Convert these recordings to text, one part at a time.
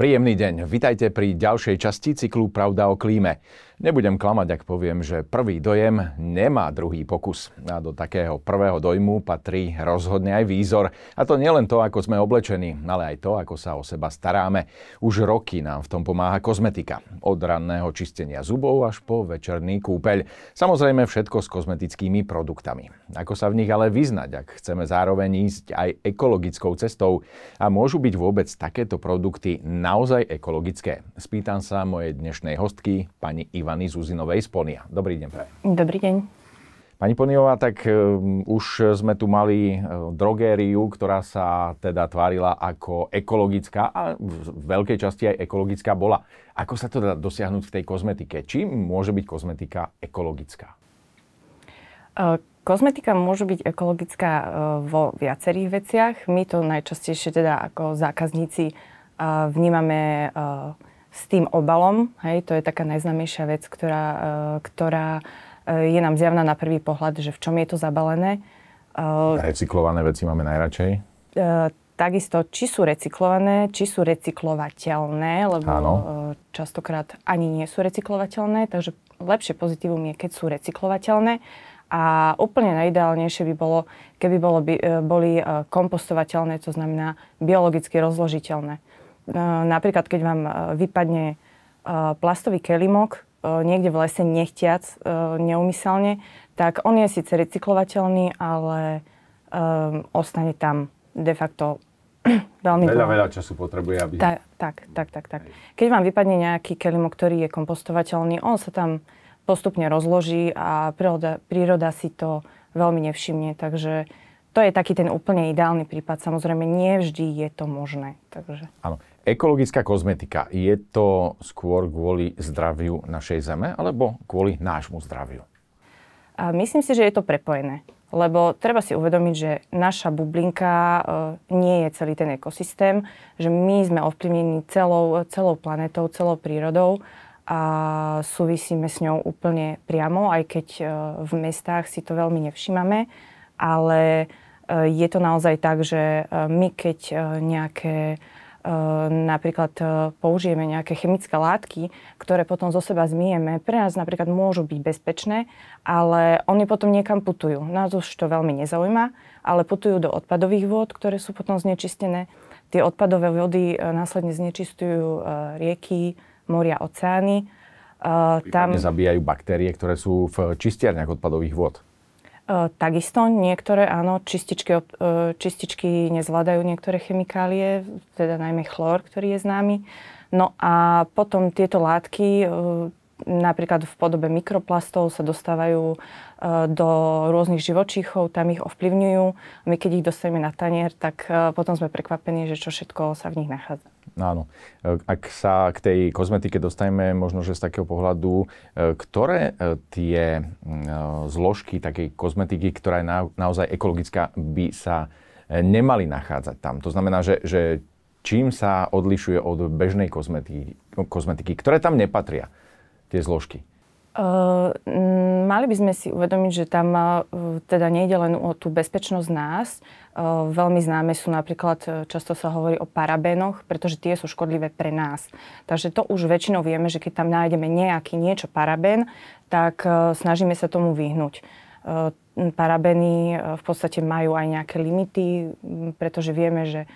Príjemný deň, vitajte pri ďalšej časti cyklu Pravda o klíme. Nebudem klamať, ak poviem, že prvý dojem nemá druhý pokus. A do takého prvého dojmu patrí rozhodne aj výzor. A to nielen to, ako sme oblečení, ale aj to, ako sa o seba staráme. Už roky nám v tom pomáha kozmetika. Od ranného čistenia zubov až po večerný kúpeľ. Samozrejme všetko s kozmetickými produktami. Ako sa v nich ale vyznať, ak chceme zároveň ísť aj ekologickou cestou? A môžu byť vôbec takéto produkty naozaj ekologické? Spýtam sa mojej dnešnej hostky, pani Iva Ivany Zuzinovej z Ponia. Dobrý deň. Pre. Dobrý deň. Pani Poniová, tak um, už sme tu mali uh, drogériu, ktorá sa teda tvárila ako ekologická a v veľkej časti aj ekologická bola. Ako sa to dá dosiahnuť v tej kozmetike? Čím môže byť kozmetika ekologická? Uh, kozmetika môže byť ekologická vo viacerých veciach. My to najčastejšie teda ako zákazníci vnímame s tým obalom. Hej, to je taká najznámejšia vec, ktorá, uh, ktorá uh, je nám zjavná na prvý pohľad, že v čom je to zabalené. Recyklované veci máme najradšej? Takisto, či sú recyklované, či sú recyklovateľné, lebo Áno. častokrát ani nie sú recyklovateľné, takže lepšie pozitívum je, keď sú recyklovateľné. A úplne najideálnejšie by bolo, keby bolo, by, boli kompostovateľné, to znamená biologicky rozložiteľné. E, napríklad, keď vám e, vypadne e, plastový kelimok niekde v lese nechtiac, neumyselne, tak on je síce recyklovateľný, ale ostane tam de facto veľmi Veľa, veľa času potrebuje, aby... Tak, tak, tak, tak, tak. Keď vám vypadne nejaký kelimok, ktorý je kompostovateľný, on sa tam postupne rozloží a príroda, príroda si to veľmi nevšimne, takže to je taký ten úplne ideálny prípad. Samozrejme, nie vždy je to možné. Takže... Áno. Ekologická kozmetika, je to skôr kvôli zdraviu našej zeme alebo kvôli nášmu zdraviu? A myslím si, že je to prepojené. Lebo treba si uvedomiť, že naša bublinka e, nie je celý ten ekosystém, že my sme ovplyvnení celou, celou planetou, celou prírodou a súvisíme s ňou úplne priamo, aj keď e, v mestách si to veľmi nevšímame, ale e, je to naozaj tak, že my keď nejaké napríklad e, použijeme nejaké chemické látky, ktoré potom zo seba zmijeme, pre nás napríklad môžu byť bezpečné, ale oni potom niekam putujú. Nás už to veľmi nezaujíma, ale putujú do odpadových vôd, ktoré sú potom znečistené. Tie odpadové vody e, následne znečistujú rieky, moria, oceány. Tam zabíjajú baktérie, ktoré sú v čistierniach odpadových vôd. Takisto niektoré, áno, čističky, čističky nezvládajú niektoré chemikálie, teda najmä chlór, ktorý je známy. No a potom tieto látky napríklad v podobe mikroplastov sa dostávajú do rôznych živočíchov, tam ich ovplyvňujú. My keď ich dostaneme na tanier, tak potom sme prekvapení, že čo všetko sa v nich nachádza. Áno. Ak sa k tej kozmetike dostaneme možno, že z takého pohľadu, e, ktoré e, tie e, zložky takej kozmetiky, ktorá je naozaj ekologická, by sa nemali nachádzať tam? To znamená, že, že čím sa odlišuje od bežnej kozmetiky, kozmetiky ktoré tam nepatria, tie zložky? Uh, mali by sme si uvedomiť, že tam uh, teda nejde len o tú bezpečnosť nás. Uh, veľmi známe sú napríklad, často sa hovorí o parabénoch, pretože tie sú škodlivé pre nás. Takže to už väčšinou vieme, že keď tam nájdeme nejaký niečo parabén, tak snažíme sa tomu vyhnúť. Parabény v podstate majú aj nejaké limity, pretože vieme, že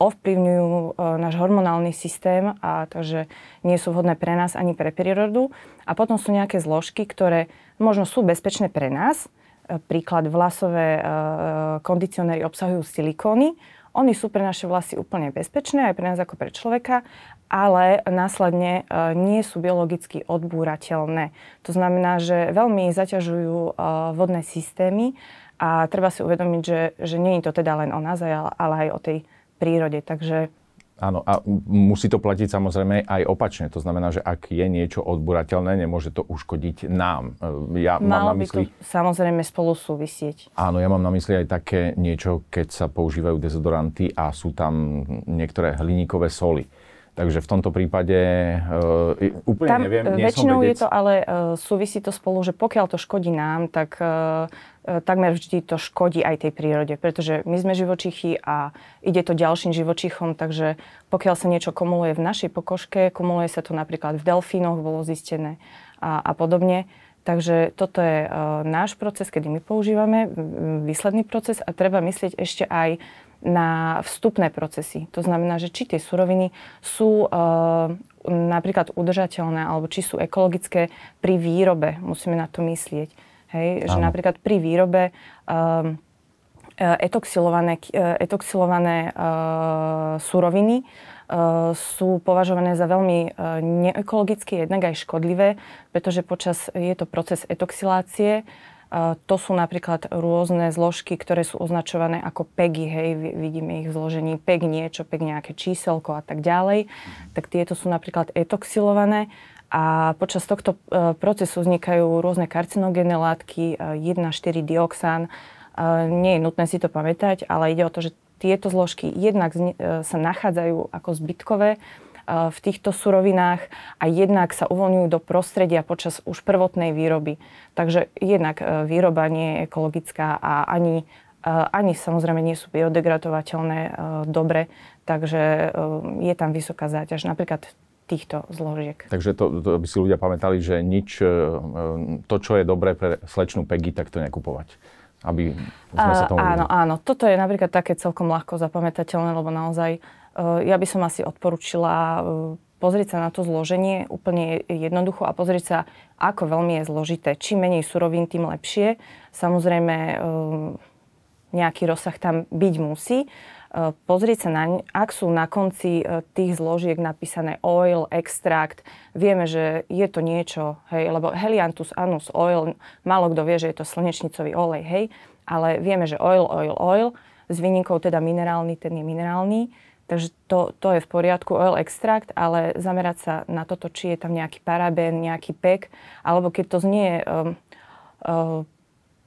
ovplyvňujú eh, náš hormonálny systém a takže nie sú vhodné pre nás ani pre prírodu. A potom sú nejaké zložky, ktoré možno sú bezpečné pre nás. Eh, príklad, vlasové kondicionéry obsahujú silikóny. Oni sú pre naše vlasy úplne bezpečné, aj pre nás ako pre človeka, ale následne nie sú biologicky odbúrateľné. To znamená, že veľmi zaťažujú vodné systémy a treba si uvedomiť, že, že nie je to teda len o nás, ale aj o tej prírode. Takže Áno, a musí to platiť samozrejme aj opačne. To znamená, že ak je niečo odburateľné, nemôže to uškodiť nám. E, ja Malo mám na mysli... by to samozrejme spolu súvisieť. Áno, ja mám na mysli aj také niečo, keď sa používajú dezodoranty a sú tam niektoré hliníkové soli. Takže v tomto prípade uh, úplne Tam, neviem, nie väčšinou som vedec. je to ale uh, súvisí to spolu, že pokiaľ to škodí nám, tak uh, takmer vždy to škodí aj tej prírode, pretože my sme živočichy a ide to ďalším živočichom, takže pokiaľ sa niečo kumuluje v našej pokožke, kumuluje sa to napríklad v delfínoch, bolo zistené a, a podobne. Takže toto je uh, náš proces, kedy my používame výsledný proces a treba myslieť ešte aj na vstupné procesy. To znamená, že či tie suroviny sú e, napríklad udržateľné alebo či sú ekologické pri výrobe. Musíme na to myslieť. Hej? Že napríklad pri výrobe e, etoxilované, etoxilované e, suroviny sú považované za veľmi neekologické, jednak aj škodlivé, pretože počas, je to proces etoxilácie, to sú napríklad rôzne zložky, ktoré sú označované ako PEGy, hej, vidíme ich v zložení PEG niečo, PEG nejaké číselko a tak ďalej. Tak tieto sú napríklad etoxilované a počas tohto e, procesu vznikajú rôzne karcinogénne látky, 1,4-dioxán. E, nie je nutné si to pamätať, ale ide o to, že tieto zložky jednak e, sa nachádzajú ako zbytkové v týchto surovinách a jednak sa uvoľňujú do prostredia počas už prvotnej výroby. Takže jednak e, výroba nie je ekologická a ani, e, ani samozrejme nie sú biodegradovateľné e, dobre, takže je tam vysoká záťaž napríklad týchto zložiek. Takže to, to by si ľudia pamätali, že nič, to, čo je dobré pre slečnú Peggy, tak to nekupovať aby sme sa tomu... Áno, áno. Toto je napríklad také celkom ľahko zapamätateľné, lebo naozaj Eh, ja by som asi odporúčila eh, pozrieť sa na to zloženie úplne jednoducho a pozrieť sa, ako veľmi je zložité. Čím menej surovín, tým lepšie. Samozrejme, eh, nejaký rozsah tam byť musí. Pozrieť sa na, ak sú na konci tých zložiek napísané oil, extrakt, vieme, že je to niečo, hej, lebo Helianthus annus oil, málo kto vie, že je to slnečnicový olej, hej, ale vieme, že oil, oil, oil, s výnimkou teda minerálny, ten je minerálny, Takže to, to je v poriadku, oil extract, ale zamerať sa na toto, či je tam nejaký parabén, nejaký pek, alebo keď to znie um, um,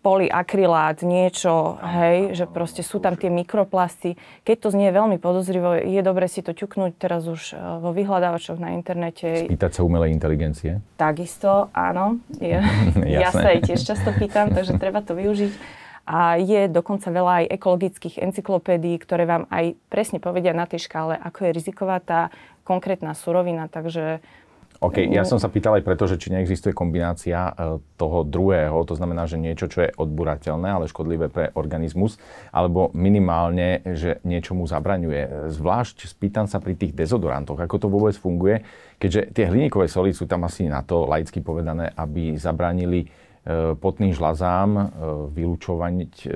polyakrylát, niečo, hej, že proste sú tam tie mikroplasty. Keď to znie veľmi podozrivo, je dobre si to ťuknúť teraz už uh, vo vyhľadávačoch na internete. Spýtať sa umelej inteligencie? Takisto, áno. Je, ja sa aj tiež často pýtam, takže treba to využiť. A je dokonca veľa aj ekologických encyklopédií, ktoré vám aj presne povedia na tej škále, ako je riziková tá konkrétna surovina. Takže OK, ja som sa pýtal aj preto, že či neexistuje kombinácia e, toho druhého, to znamená, že niečo, čo je odburateľné, ale škodlivé pre organizmus, alebo minimálne, že niečomu zabraňuje. Zvlášť spýtam sa pri tých dezodorantoch, ako to vôbec funguje, keďže tie hliníkové soli sú tam asi na to, laicky povedané, aby zabránili E, potným žľazám e, vylúčovať e,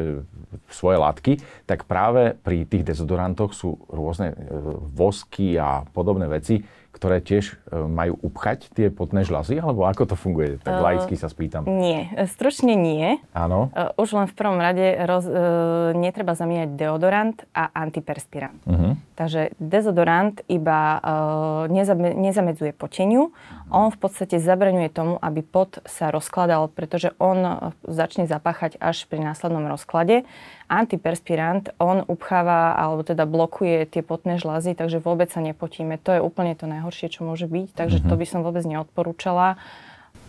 svoje látky, tak práve pri tých dezodorantoch sú rôzne vosky a podobné veci, ktoré tiež e, majú upchať tie potné žľazy, alebo ako to funguje? Tak uh, laicky sa spýtam. Nie, stručne nie. Áno. Uh, už len v prvom rade roz, uh, netreba zamieňať deodorant a antiperspirant. Uh-huh. Takže dezodorant iba uh, nezame, nezamedzuje poteniu, on v podstate zabraňuje tomu, aby pot sa rozkladal, pretože on začne zapáchať až pri následnom rozklade antiperspirant, on upcháva alebo teda blokuje tie potné žľazy, takže vôbec sa nepotíme. To je úplne to najhoršie, čo môže byť, takže mm-hmm. to by som vôbec neodporúčala.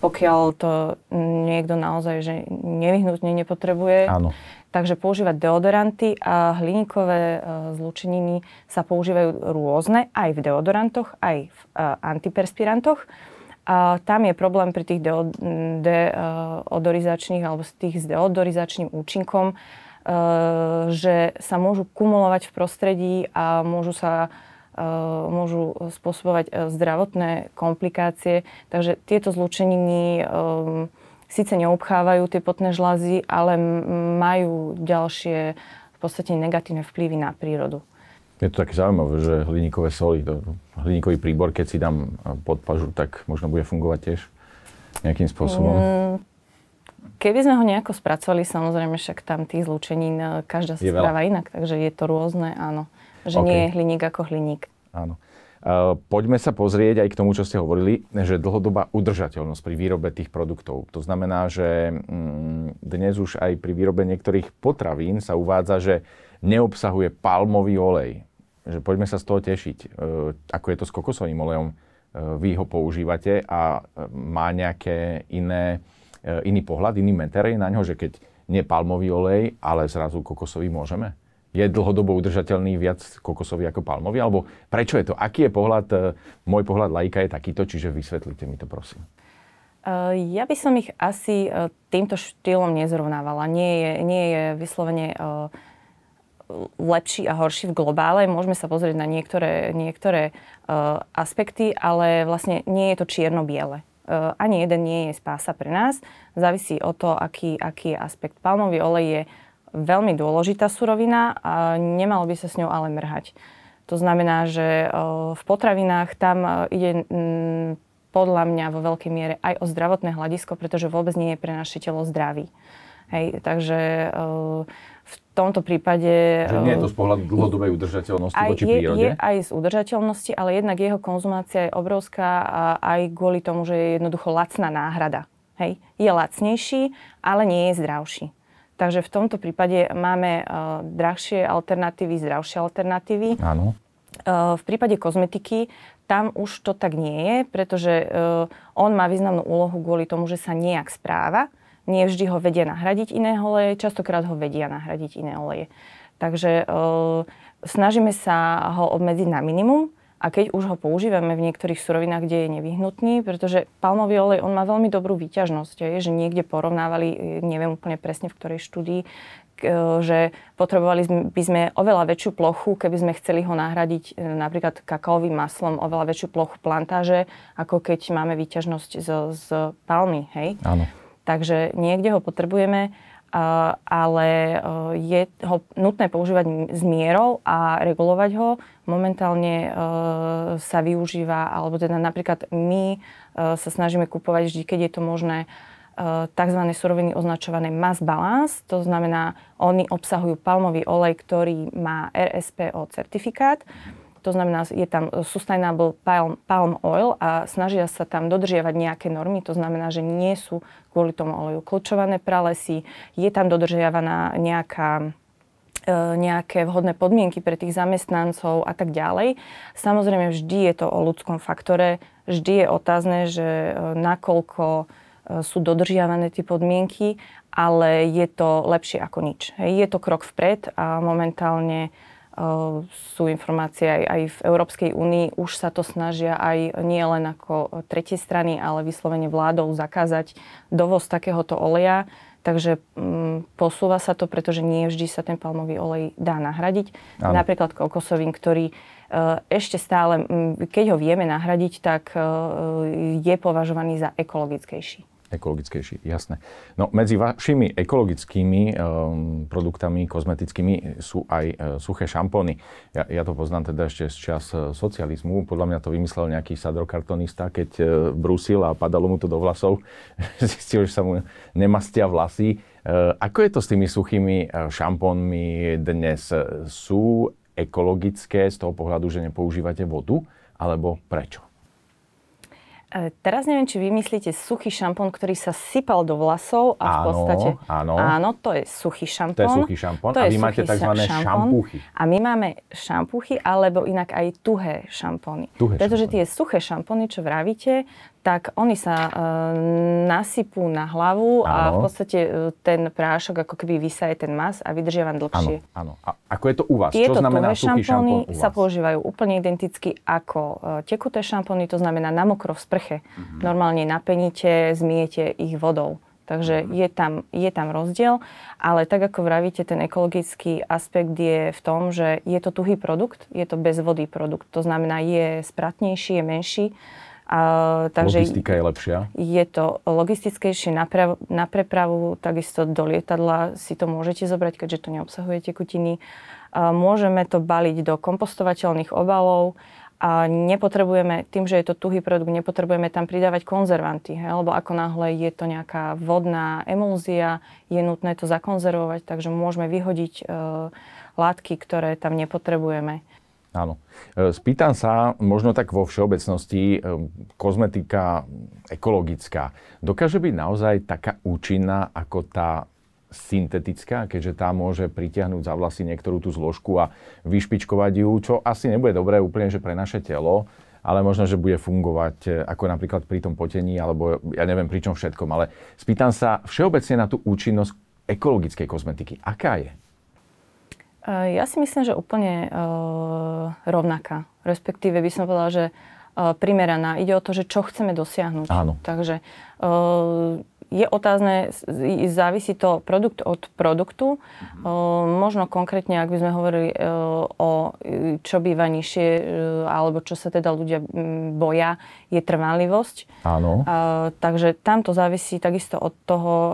Pokiaľ to niekto naozaj že nevyhnutne nepotrebuje. Áno. Takže používať deodoranty a hliníkové e, zlúčeniny sa používajú rôzne aj v deodorantoch, aj v e, antiperspirantoch. A tam je problém pri tých deodorizačných alebo z tých s deodorizačným účinkom, že sa môžu kumulovať v prostredí a môžu sa eh, môžu spôsobovať eh, zdravotné komplikácie. Takže tieto zlúčeniny síce neobchávajú tie potné žľazy, ale majú ďalšie v podstate negatívne vplyvy na prírodu. Je to také zaujímavé, že hliníkové soli, to, hliníkový príbor, keď si dám pod pažu, tak možno bude fungovať tiež nejakým spôsobom. Mm, Keby sme ho nejako spracovali, samozrejme však tam tých zlúčenín, e, každá sa správa inak, takže je to rôzne, áno. Že okay. nie je hliník ako hliník. áno. Poďme sa pozrieť aj k tomu, čo ste hovorili, že dlhodobá udržateľnosť pri výrobe tých produktov. To znamená, že mm, dnes už aj pri výrobe niektorých potravín sa uvádza, že neobsahuje palmový olej. Že poďme sa z toho tešiť. E, ako je to s kokosovým olejom? E, vy ho používate a e, má nejaké iné, iný pohľad, iný meterej na ňo, že keď nie palmový olej, ale zrazu kokosový môžeme? je dlhodobo udržateľný viac kokosový ako palmový? Alebo prečo je to? Aký je pohľad, e, môj pohľad lajka je takýto, čiže vysvetlite mi to prosím. E, ja by som ich asi e, týmto štýlom nezrovnávala. Nie je, nie je vyslovene lepší a horší v globále. Môžeme sa pozrieť na niektoré, niektoré aspekty, ale vlastne nie je to čierno-biele. Ani jeden nie je spása pre nás. Závisí o to, aký, aký je aspekt. Palmový olej je veľmi dôležitá surovina a nemalo by sa s ňou ale mrhať. To znamená, že v potravinách tam ide podľa mňa vo veľkej miere aj o zdravotné hľadisko, pretože vôbec nie je pre naše telo zdravý. Hej, takže v tomto prípade... Že nie je to z pohľadu dlhodobej udržateľnosti aj voči je, prírode? Je aj z udržateľnosti, ale jednak jeho konzumácia je obrovská a aj kvôli tomu, že je jednoducho lacná náhrada. Hej, je lacnejší, ale nie je zdravší. Takže v tomto prípade máme uh, drahšie alternatívy, zdravšie alternatívy. Áno. Uh, v prípade kozmetiky tam už to tak nie je, pretože uh, on má významnú úlohu kvôli tomu, že sa nejak správa. Nie vždy ho vedia nahradiť iné oleje, častokrát ho vedia nahradiť iné oleje. Takže uh, snažíme sa ho obmedziť na minimum a keď už ho používame v niektorých surovinách, kde je nevyhnutný, pretože palmový olej, on má veľmi dobrú výťažnosť, je, že niekde porovnávali, e, neviem úplne presne v ktorej štúdii, e, že potrebovali by sme oveľa väčšiu plochu, keby sme chceli ho nahradiť e, napríklad kakaovým maslom, oveľa väčšiu plochu plantáže, ako keď máme výťažnosť z, z palmy. Hej? Áno. Takže niekde ho potrebujeme ale e, je ho nutné používať s mierou a regulovať ho. Momentálne e, sa využíva, alebo teda napríklad my sa snažíme kupovať vždy, keď je to možné, tzv. suroviny označované mass balance, to znamená, oni obsahujú palmový olej, ktorý má RSPO certifikát. To znamená, je tam sustainable palm, palm oil a snažia sa tam dodržiavať nejaké normy. To znamená, že nie sú kvôli tomu oleju kľúčované pralesy. Je tam dodržiavaná nejaká e, nejaké vhodné podmienky pre tých zamestnancov a tak ďalej. Samozrejme, vždy je to o ľudskom faktore, vždy je otázne, že e, nakoľko e, sú dodržiavané tie podmienky, ale je to lepšie ako nič. Je to krok vpred a momentálne sú informácie aj, aj v Európskej únii, už sa to snažia aj nie len ako tretie strany, ale vyslovene vládou zakázať dovoz takéhoto oleja. Takže um, posúva sa to, pretože nie vždy sa ten palmový olej dá nahradiť. Ano. Napríklad kokosovým, ktorý uh, ešte stále, um, keď ho vieme nahradiť, tak uh, je považovaný za ekologickejší ekologickejší, jasné. No medzi vašimi ekologickými um, produktami, kozmetickými sú aj uh, suché šampóny. Ja, ja to poznám teda ešte z čas uh, socializmu. Podľa mňa to vymyslel nejaký sadrokartonista, keď uh, brúsil a padalo mu to do vlasov. Zistil, že sa mu nemastia vlasy. Uh, ako je to s tými suchými uh, šampónmi dnes? Sú ekologické z toho pohľadu, že nepoužívate vodu? Alebo prečo? E, teraz neviem, či vymyslíte suchý šampón, ktorý sa sypal do vlasov a áno, v podstate... Áno, áno. to je suchý šampón. To je suchý šampón to a vy máte tzv. šampúchy. A my máme šampúchy, alebo inak aj tuhé šampóny. Tuhé Pretože šampóny. tie suché šampóny, čo vravíte, tak oni sa e, nasypú na hlavu áno. a v podstate e, ten prášok ako keby vysaje ten mas a vydržia vám dlhšie. Áno, áno. A ako je to u vás? Tieto Čo znamená suchý šampóny sa používajú úplne identicky ako e, tekuté šampóny, to znamená na mokro v sprche. Mm-hmm. Normálne napeníte, zmiete ich vodou. Takže mm-hmm. je, tam, je tam rozdiel, ale tak ako vravíte, ten ekologický aspekt je v tom, že je to tuhý produkt, je to bez vody produkt. To znamená, je spratnejší, je menší a, takže Logistika je lepšia? Je to logistickejšie na, prav, na prepravu, takisto do lietadla si to môžete zobrať, keďže to neobsahuje tekutiny. A môžeme to baliť do kompostovateľných obalov a nepotrebujeme, tým, že je to tuhý produkt, nepotrebujeme tam pridávať konzervanty, he? lebo ako náhle je to nejaká vodná emulzia, je nutné to zakonzervovať, takže môžeme vyhodiť e, látky, ktoré tam nepotrebujeme. Áno. E, spýtam sa, možno tak vo všeobecnosti, e, kozmetika ekologická dokáže byť naozaj taká účinná ako tá syntetická, keďže tá môže pritiahnuť za vlasy niektorú tú zložku a vyšpičkovať ju, čo asi nebude dobré úplne, že pre naše telo, ale možno, že bude fungovať e, ako napríklad pri tom potení, alebo ja neviem pri čom všetkom. Ale spýtam sa všeobecne na tú účinnosť ekologickej kozmetiky. Aká je? E, ja si myslím, že úplne uh, rovnaká. Respektíve by som povedala, že uh, primeraná. Ide o to, že čo chceme dosiahnuť. Áno. Takže je otázne, závisí to produkt od produktu. Mm-hmm. Možno konkrétne, ak by sme hovorili e, o čo býva nižšie, e, alebo čo sa teda ľudia boja, je trvanlivosť. Áno. Takže tam to závisí takisto od toho, e,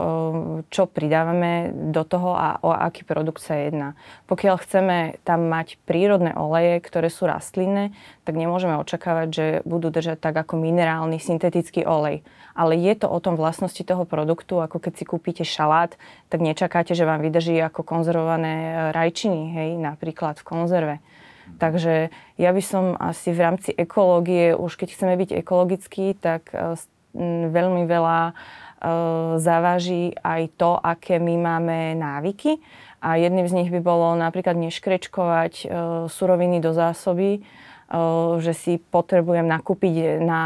čo pridávame do toho a o aký produkt sa jedná. Pokiaľ chceme tam mať prírodné oleje, ktoré sú rastlinné, tak nemôžeme očakávať, že budú držať tak ako minerálny syntetický olej. Ale je to o tom vlastnosti toho produktu, ako keď si kúpite šalát, tak nečakáte, že vám vydrží ako konzervované e, rajčiny, hej, napríklad v konzerve. Takže ja by som asi v rámci ekológie, už keď chceme byť ekologický, tak e, veľmi veľa e, zaváži aj to, aké my máme návyky. A jedným z nich by bolo napríklad neškrečkovať suroviny do zásoby, že si potrebujem nakúpiť na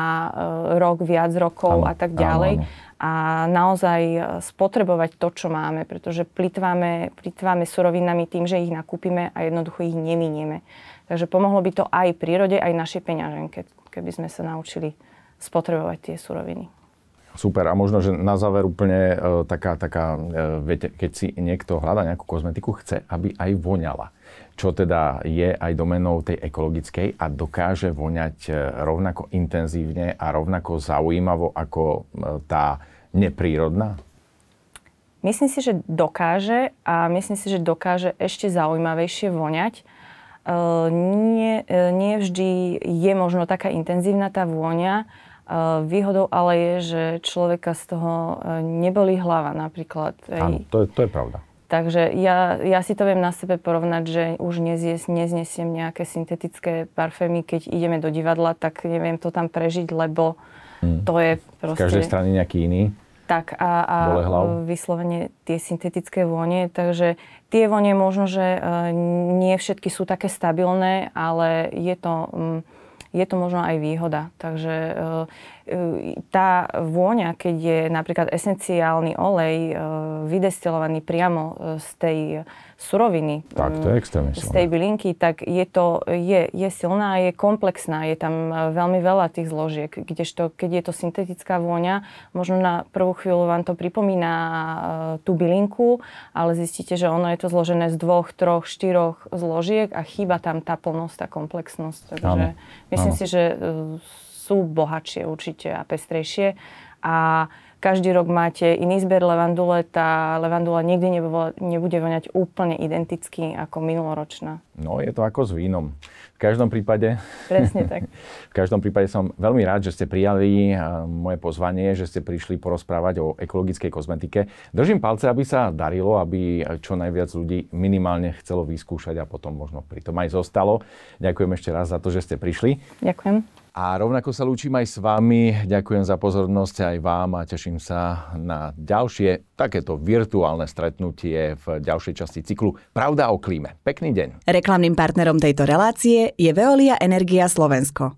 rok, viac rokov ano, a tak ďalej. Ano, ano a naozaj e, spotrebovať to, čo máme, pretože plitváme, plitváme surovinami tým, že ich nakúpime a jednoducho ich neminieme. Takže pomohlo by to aj prírode, aj našej peňaženke, keby sme sa naučili spotrebovať tie suroviny. Super. A možno, že na záver úplne e, taká, taká e, viete, keď si niekto hľada nejakú kozmetiku, chce, aby aj voňala. Čo teda je aj domenou tej ekologickej a dokáže voňať e, rovnako intenzívne a rovnako zaujímavo ako e, tá neprírodná? Myslím si, že dokáže a myslím si, že dokáže ešte zaujímavejšie voňať. E, nie, nie vždy je možno taká intenzívna tá vôňa, Výhodou ale je, že človeka z toho neboli hlava napríklad. Áno, to je, to je pravda. Takže ja, ja si to viem na sebe porovnať, že už nezjes, neznesiem nejaké syntetické parfémy, keď ideme do divadla, tak neviem to tam prežiť, lebo hmm. to je proste... Z každej strany nejaký iný. Tak a, a vyslovene tie syntetické vône. Takže tie vône možno, že e, nie všetky sú také stabilné, ale je to... Um, je to možno aj výhoda. Takže e, tá vôňa, keď je napríklad esenciálny olej e, vydestilovaný priamo z tej suroviny, tak, to je extrémne z tej bylinky, tak je to je, je silná je komplexná. Je tam veľmi veľa tých zložiek. Kdežto, keď je to syntetická vôňa, možno na prvú chvíľu vám to pripomína tú bylinku, ale zistíte, že ono je to zložené z dvoch, troch, štyroch zložiek a chýba tam tá plnosť, tá komplexnosť. Takže ano. myslím Myslím si, že e, sú bohatšie určite a pestrejšie. A každý rok máte iný zber levandule. Tá levandula nikdy nebude voňať úplne identicky ako minuloročná. No, je to ako s vínom. V každom prípade... Presne tak. v každom prípade som veľmi rád, že ste prijali e, moje pozvanie, že ste prišli porozprávať o ekologickej kozmetike. Držím palce, aby sa darilo, aby čo najviac ľudí minimálne chcelo vyskúšať a potom možno pri tom aj zostalo. Ďakujem ešte raz za to, že ste prišli. Ďakujem. A rovnako sa lúčim aj s vami. Ďakujem za pozornosť aj vám a teším sa na ďalšie takéto virtuálne stretnutie v ďalšej časti cyklu Pravda o klíme. Pekný deň. Reklamným partnerom tejto relácie je Veolia Energia Slovensko.